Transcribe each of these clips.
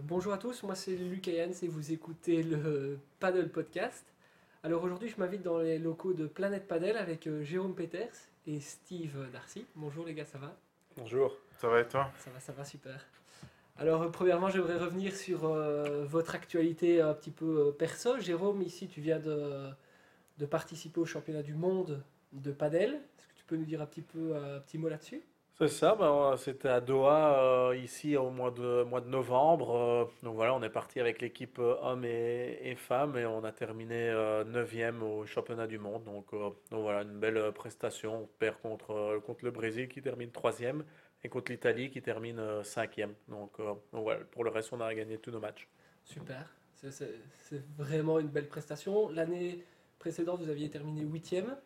bonjour à tous, moi c'est Lucas Jans et vous écoutez le Paddle Podcast. Alors aujourd'hui je m'invite dans les locaux de Planète Paddle avec euh, Jérôme Peters et Steve Darcy. Bonjour les gars, ça va? Bonjour. Ça va et toi? Ça va, ça va super. Alors euh, premièrement j'aimerais revenir sur euh, votre actualité un petit peu euh, perso. Jérôme, ici tu viens de, de participer au championnat du monde de paddle. Est-ce que tu peux nous dire un petit peu un petit mot là-dessus? Ça, ben, c'était à Doha, euh, ici au mois de, novembre. euh, donc voilà, on est parti avec l'équipe euh, hommes et, femmes et on a terminé euh, 9e au championnat du monde. Donc, voilà, une belle prestation. On perd contre, contre le Brésil qui termine 3e et contre l'Italie qui termine 5e. Donc, pour le reste, on a gagné tous nos matchs. Super, c'est- vraiment une belle prestation. L'année précédente, vous aviez terminé huitième,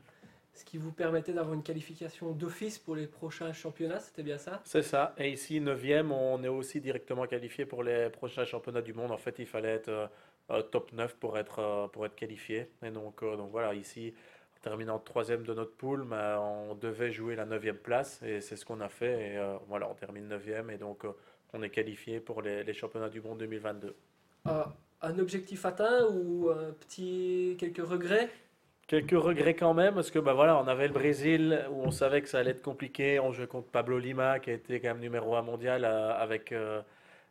ce qui vous permettait d'avoir une qualification d'office pour les prochains championnats, c'était bien ça? C'est ça. Et ici, 9e, on est aussi directement qualifié pour les prochains championnats du monde. En fait, il fallait être euh, top 9 pour être, euh, pour être qualifié. Et donc, euh, donc voilà, ici, en terminant 3e de notre poule, ben, on devait jouer la 9e place. Et c'est ce qu'on a fait. Et voilà, on termine 9e. Et donc, on est qualifié pour les, les championnats du monde 2022. Euh, Un objectif atteint ou un petit, quelques regrets? Quelques regrets quand même, parce que bah voilà, on avait le Brésil où on savait que ça allait être compliqué. On jouait contre Pablo Lima, qui a été quand même numéro 1 mondial euh, avec, euh,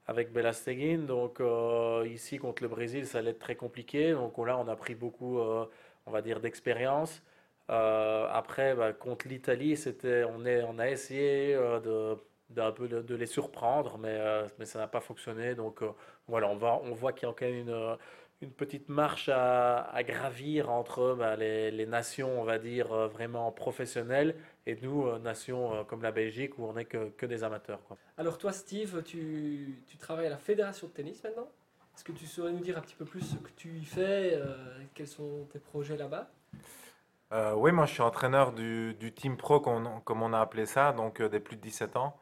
avec Belasteguin. Donc euh, ici, contre le Brésil, ça allait être très compliqué. Donc là, on a pris beaucoup, euh, on va dire, d'expérience. Après, bah, contre l'Italie, c'était, on est, on a essayé de, d'un peu de, les surprendre, mais, mais ça n'a pas fonctionné. Donc voilà, on va, on voit qu'il y a quand même une une petite marche à, à gravir entre bah, les, les nations, on va dire, euh, vraiment professionnelles et nous, euh, nations euh, comme la Belgique, où on n'est que, que des amateurs. Quoi. Alors toi Steve, tu, tu travailles à la fédération de tennis maintenant Est-ce que tu saurais nous dire un petit peu plus ce que tu y fais, euh, quels sont tes projets là-bas? Euh, oui, moi je suis entraîneur du, du Team Pro, comme on, comme on a appelé ça, donc euh, des plus de 17 ans.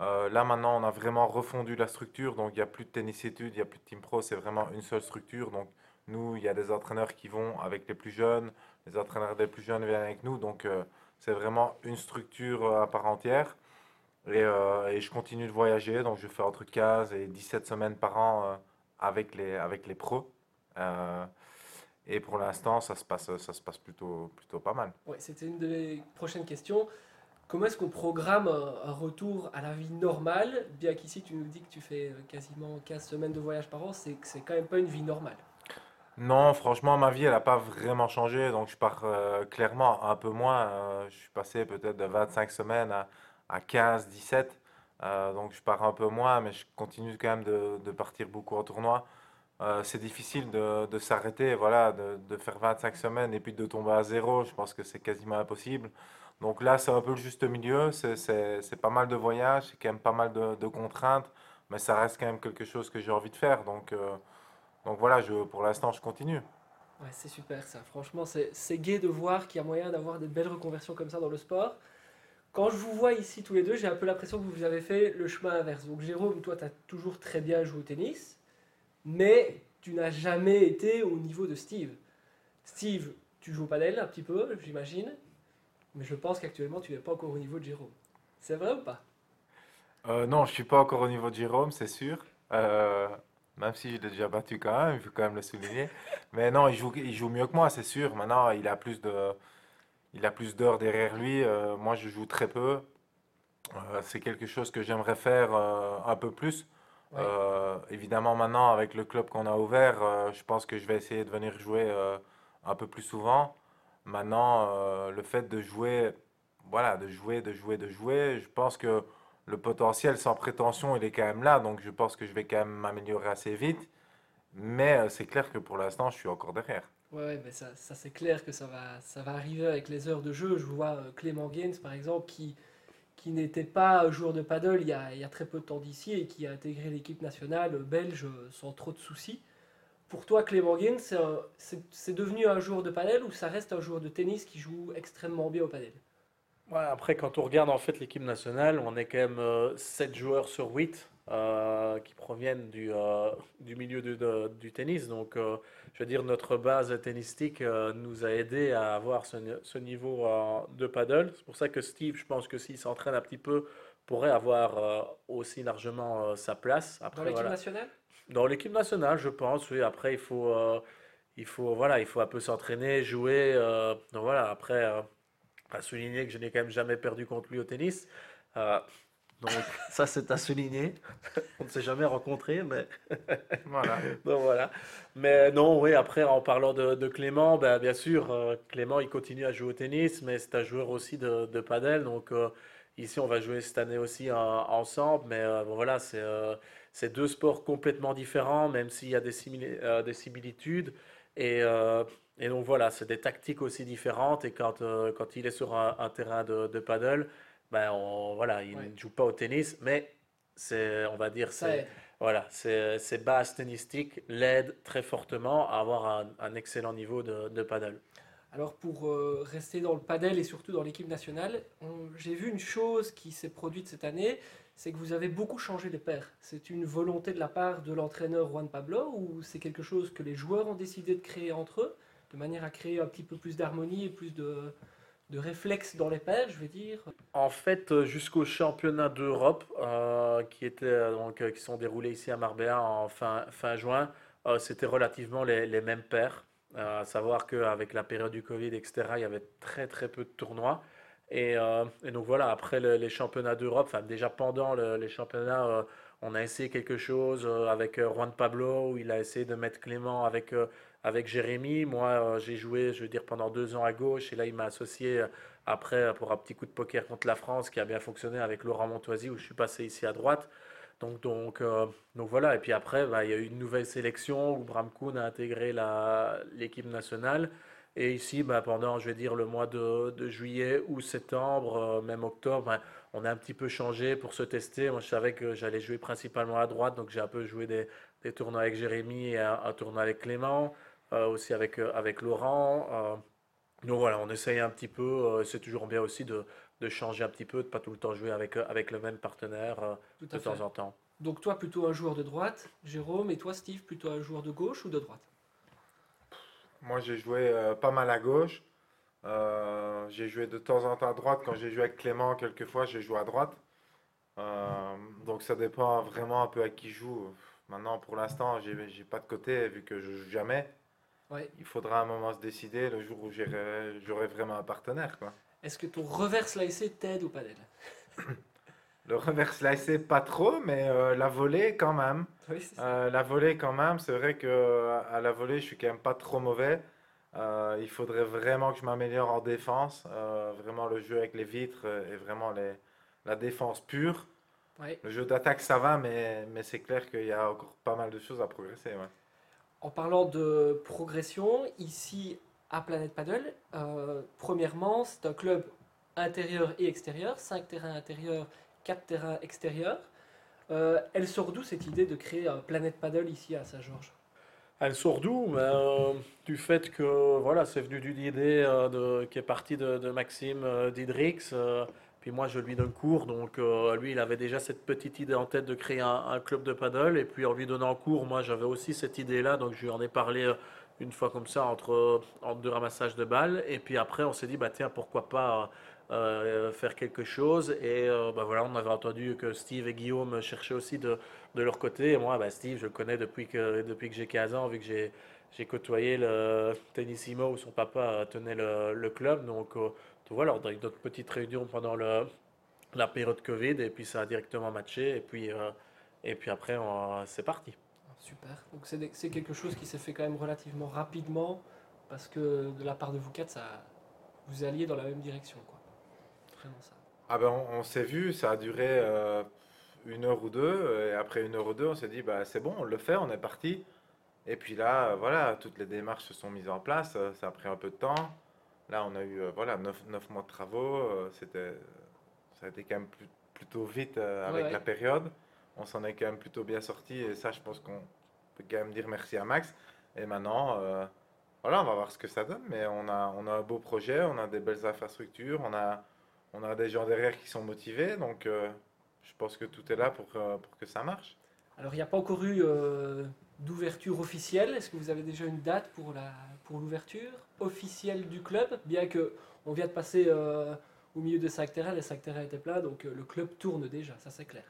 Euh, là maintenant, on a vraiment refondu la structure, donc il n'y a plus de tennis études, il n'y a plus de Team Pro, c'est vraiment une seule structure. Donc nous, il y a des entraîneurs qui vont avec les plus jeunes, les entraîneurs des plus jeunes viennent avec nous, donc euh, c'est vraiment une structure euh, à part entière. Et, je continue de voyager, donc je fais entre 15 et 17 semaines par an avec les, avec les pros. Et pour l'instant, ça se passe, ça se passe plutôt, plutôt pas mal. C'était une des prochaines questions. Comment est-ce qu'on programme un, retour à la vie normale Bien qu'ici, tu nous dis que tu fais euh, quasiment 15 semaines de voyage par an, c'est c'est quand même pas une vie normale. Non, franchement, ma vie, elle n'a pas vraiment changé. Donc, je pars euh, clairement un peu moins. Euh, je suis passé peut-être de 25 semaines à, à 15, 17. Euh, donc, je pars un peu moins, mais je continue quand même de, partir beaucoup en tournoi. C'est difficile de, de s'arrêter, voilà, de, de faire 25 semaines et puis de tomber à zéro. Je pense que c'est quasiment impossible. Donc là, c'est un peu le juste milieu. C'est, pas mal de voyages, c'est quand même pas mal de, contraintes, mais ça reste quand même quelque chose que j'ai envie de faire. Donc, euh, donc voilà, je, pour l'instant, je continue. Ouais, c'est super ça. Franchement, c'est c'est gai de voir qu'il y a moyen d'avoir des belles reconversions comme ça dans le sport. Quand je vous vois ici tous les deux, j'ai un peu l'impression que vous avez fait le chemin inverse. Donc Jérôme, toi, tu as toujours très bien joué au tennis, mais tu n'as jamais été au niveau de Steve. Steve, tu joues au padel un petit peu, j'imagine, mais je pense qu'actuellement, tu n'es pas encore au niveau de Jérôme. C'est vrai ou pas? Euh, non, je suis pas encore au niveau de Jérôme, c'est sûr. Euh, même si je l'ai déjà battu quand même, il faut quand même le souligner. Mais non, il joue, il joue mieux que moi, c'est sûr. Maintenant, il a plus de, il a plus d'heures derrière lui. Euh, moi, je joue très peu. C'est quelque chose que j'aimerais faire un peu plus. Ouais. Évidemment, maintenant, avec le club qu'on a ouvert, je pense que je vais essayer de venir jouer un peu plus souvent. Maintenant, euh, le fait de jouer, voilà, de jouer, de jouer, de jouer, je pense que le potentiel sans prétention, il est quand même là. Donc, je pense que je vais quand même m'améliorer assez vite. Mais euh, c'est clair que pour l'instant, je suis encore derrière. Ouais, mais ça, ça c'est clair que ça va, ça va arriver avec les heures de jeu. Je vois euh, Clément Gaines, par exemple, qui, qui n'était pas joueur de paddle il y, a, très peu de temps d'ici et qui a intégré l'équipe nationale belge sans trop de soucis. Pour toi, Clément Gaines, c'est devenu un joueur de paddle ou ça reste un joueur de tennis qui joue extrêmement bien au paddle Ouais, après, quand on regarde en fait l'équipe nationale, on est quand même euh, 7 joueurs sur 8 euh, qui proviennent du, euh, du milieu de- de- du tennis. Donc, euh, je veux dire, notre base tennistique nous a aidé à avoir ce, ni- ce niveau de paddle. C'est pour ça que Steve, je pense que s'il s'entraîne un petit peu pourrait avoir aussi largement sa place. Après, Dans l'équipe nationale? Dans l'équipe nationale, je pense, oui. Après, il faut, il faut, voilà, il faut un peu s'entraîner, jouer. donc voilà, après, à souligner que je n'ai quand même jamais perdu contre lui au tennis. Donc ça, c'est à souligner. On ne s'est jamais rencontrés, mais voilà. Donc, voilà. Mais non, oui, après, en parlant de, Clément, ben, bien sûr, euh, Clément, il continue à jouer au tennis, mais c'est un joueur aussi de, de padel. Donc euh, ici, on va jouer cette année aussi ensemble. Mais euh, voilà, c'est deux sports complètement différents, même s'il y a des, des similitudes. Et, et, donc voilà, c'est des tactiques aussi différentes. Et quand, quand il est sur un, un terrain de, de paddle, ben on, voilà, il ne joue pas au tennis, mais c'est, on va dire, c'est, voilà, ces bases tennistiques l'aident très fortement à avoir un, excellent niveau de, de paddle. Alors pour euh, rester dans le paddle et surtout dans l'équipe nationale, j'ai vu une chose qui s'est produite cette année, c'est que vous avez beaucoup changé les paires. C'est une volonté de la part de l'entraîneur Juan Pablo ou c'est quelque chose que les joueurs ont décidé de créer entre eux, de manière à créer un petit peu plus d'harmonie et plus de, de réflexes dans les paires, je veux dire? En fait, euh, jusqu'au championnat d'Europe, euh, qui, euh, qui sont déroulés ici à Marbella en fin, fin juin, c'était relativement les, les, mêmes paires. à savoir qu'avec la période du Covid, etc., il y avait très très peu de tournois. Et, et donc voilà, après les championnats d'Europe, déjà pendant les championnats, on a essayé quelque chose avec Juan Pablo, où il a essayé de mettre Clément avec avec Jérémy. Moi, euh, j'ai joué, je veux dire, pendant deux ans à gauche. Et là, il m'a associé euh, après euh, pour un petit coup de poker contre la France qui a bien fonctionné avec Laurent Montoisy où je suis passé ici à droite. Donc, donc, donc voilà. Et puis après, bah, il y a eu une nouvelle sélection où Bram Kuhn a intégré l'équipe nationale. Et ici, bah, pendant, je vais dire, le mois de, de juillet ou septembre, même octobre, bah, on a un petit peu changé pour se tester. Moi, je savais que j'allais jouer principalement à droite, donc j'ai un peu joué des, des tournois avec Jérémy et un tournoi avec Clément. Euh, aussi avec, euh, avec Laurent. Euh, donc voilà, on essaye un petit peu. c'est toujours bien aussi de, de, changer un petit peu, de pas tout le temps jouer avec, avec le même partenaire de temps en temps. Donc toi plutôt un joueur de droite, Jérôme, et toi Steve plutôt un joueur de gauche ou de droite? Moi j'ai joué pas mal à gauche. j'ai joué de temps en temps à droite. Quand j'ai joué avec Clément, quelquefois j'ai joué à droite. donc ça dépend vraiment un peu à qui joue. Maintenant pour l'instant j'ai pas de côté vu que je joue jamais. Il faudra un moment se décider le jour où j'aurai vraiment un partenaire. Est-ce que ton reverse lacé t'aide ou pas d'aide Le reverse lacé, pas trop, mais euh, la volée quand même. Euh, la volée quand même, c'est vrai que à la volée, je suis quand même pas trop mauvais. Euh, il faudrait vraiment que je m'améliore en défense. vraiment le jeu avec les vitres et vraiment les, la défense pure. Le jeu d'attaque, ça va, mais, mais c'est clair qu'il y a encore pas mal de choses à progresser. Ouais. En parlant de progression, ici à Planète Paddle, euh, premièrement, c'est un club intérieur et extérieur, 5 terrains intérieurs, 4 terrains extérieurs. Euh, elle sort d'où cette idée de créer un Planète Paddle ici à Saint-Georges Elle sort d'où euh, Du fait que voilà, c'est venu d'une idée qui est partie de, Maxime Didrix puis moi, je lui donne cours. Donc, euh, lui, il avait déjà cette petite idée en tête de créer un, club de paddle. Et puis, en lui donnant cours, moi, j'avais aussi cette idée-là. Donc, je lui en ai parlé euh, une fois comme ça, entre, entre deux ramassages de balles. Et puis après, on s'est dit, bah, tiens, pourquoi pas euh, faire quelque chose. Et bah, voilà, on avait entendu que Steve et Guillaume cherchaient aussi de, de leur côté. Et moi, bah, Steve, je le connais depuis que, depuis que j'ai 15 ans, vu que j'ai j'ai côtoyé le Tennissimo où son papa tenait le, le club. Donc, voilà, on a eu notre petite réunion pendant la période Covid et puis ça a directement matché et puis, euh, et puis après c'est parti. Super. Donc c'est quelque chose qui s'est fait quand même relativement rapidement parce que de la part de vous quatre, ça, vous alliez dans la même direction. Quoi. Vraiment ça. Ah ben on, s'est vu, ça a duré euh, une heure ou deux et après une heure ou deux on s'est dit bah c'est bon, on le fait, on est parti. Et puis là, voilà, toutes les démarches se sont mises en place, ça a pris un peu de temps. Là, on a eu euh, voilà, 9, mois de travaux. Euh, c'était, ça a été quand même plutôt vite euh, avec la période. On s'en est quand même plutôt bien sorti. Et ça, je pense qu'on peut quand même dire merci à Max. Et maintenant, voilà, on va voir ce que ça donne. Mais on a, on a un beau projet, on a des belles infrastructures, on a, on a des gens derrière qui sont motivés. Donc, je pense que tout est là pour, pour que ça marche. Alors, il n'y a pas encore eu d'ouverture officielle. Est-ce que vous avez déjà une date pour la pour l'ouverture officielle du club? Bien que on vient de passer, euh, au milieu des 5 terrains, les 5 terrains étaient pleins, donc euh, le club tourne déjà, ça c'est clair.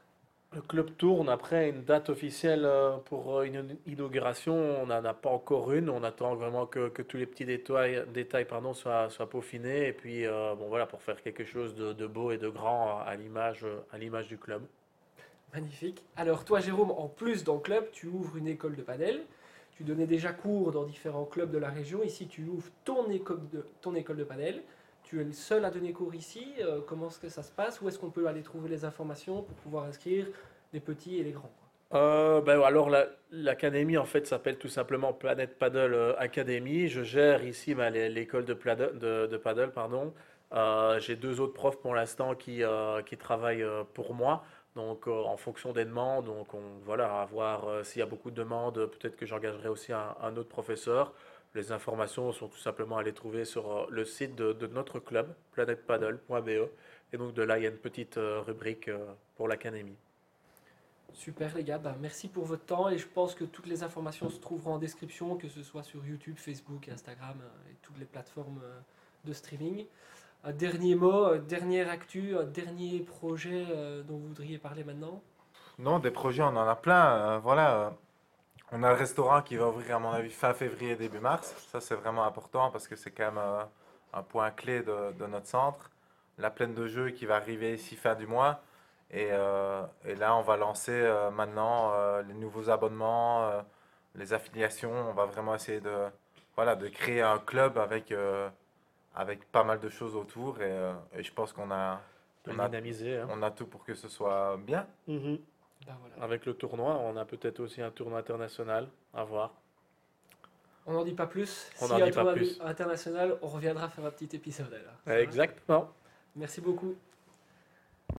Le club tourne après une date officielle euh, pour euh, une inauguration. On n'en a pas encore une. On attend vraiment que, tous les petits détails, détails pardon, soient, soient peaufinés. Et puis, euh, bon, voilà, pour faire quelque chose de, beau et de grand à l'image, du club. Magnifique. Alors toi Jérôme, en plus dans le club, tu ouvres une école de padel. Tu donnais déjà cours dans différents clubs de la région. Ici, tu ouvres ton école de, ton école de. Tu es le seul à donner cours ici. Euh, comment est-ce que ça se passe? Où est-ce qu'on peut aller trouver les informations pour pouvoir inscrire les petits et les grands Euh, ben, alors la- l'académie en fait s'appelle tout simplement Planet Paddle euh, Academy. Je gère ici ben, l'école de, paddle. Pardon. J'ai deux autres profs pour l'instant qui, travaillent pour moi. Donc en fonction des demandes, donc on, voilà, à voir s'il y a beaucoup de demandes, peut-être que j'engagerai aussi un autre professeur. Les informations sont tout simplement à les trouver sur euh, le site de, de notre club, planetpaddle.be. Et donc de là, il y a une petite euh, rubrique euh, pour l'académie. Super les gars, bah, merci pour votre temps et je pense que toutes les informations se trouveront en description, que ce soit sur YouTube, Facebook, Instagram et toutes les plateformes de streaming. Un dernier mot, dernière actu, un dernier projet dont vous voudriez parler maintenant? Non, des projets, on en a plein. voilà, on a le restaurant qui va ouvrir, à mon avis, fin février, début mars. Ça, c'est vraiment important parce que c'est quand même euh, un point clé de, de notre centre. La plaine de jeu qui va arriver ici fin du mois. Et, euh, et là, on va lancer euh, maintenant les nouveaux abonnements, les affiliations. On va vraiment essayer de, voilà, de créer un club avec, avec pas mal de choses autour. Et, et je pense qu'on a, De On a- dynamiser. hein. on a tout pour que ce soit bien. Mhm. Voilà. Avec le tournoi, on a peut-être aussi un tournoi international à voir. On n'en dit pas plus. On si n'en un dit pas tournoi plus. international, on reviendra faire un petit épisode alors. Exactement. Merci beaucoup.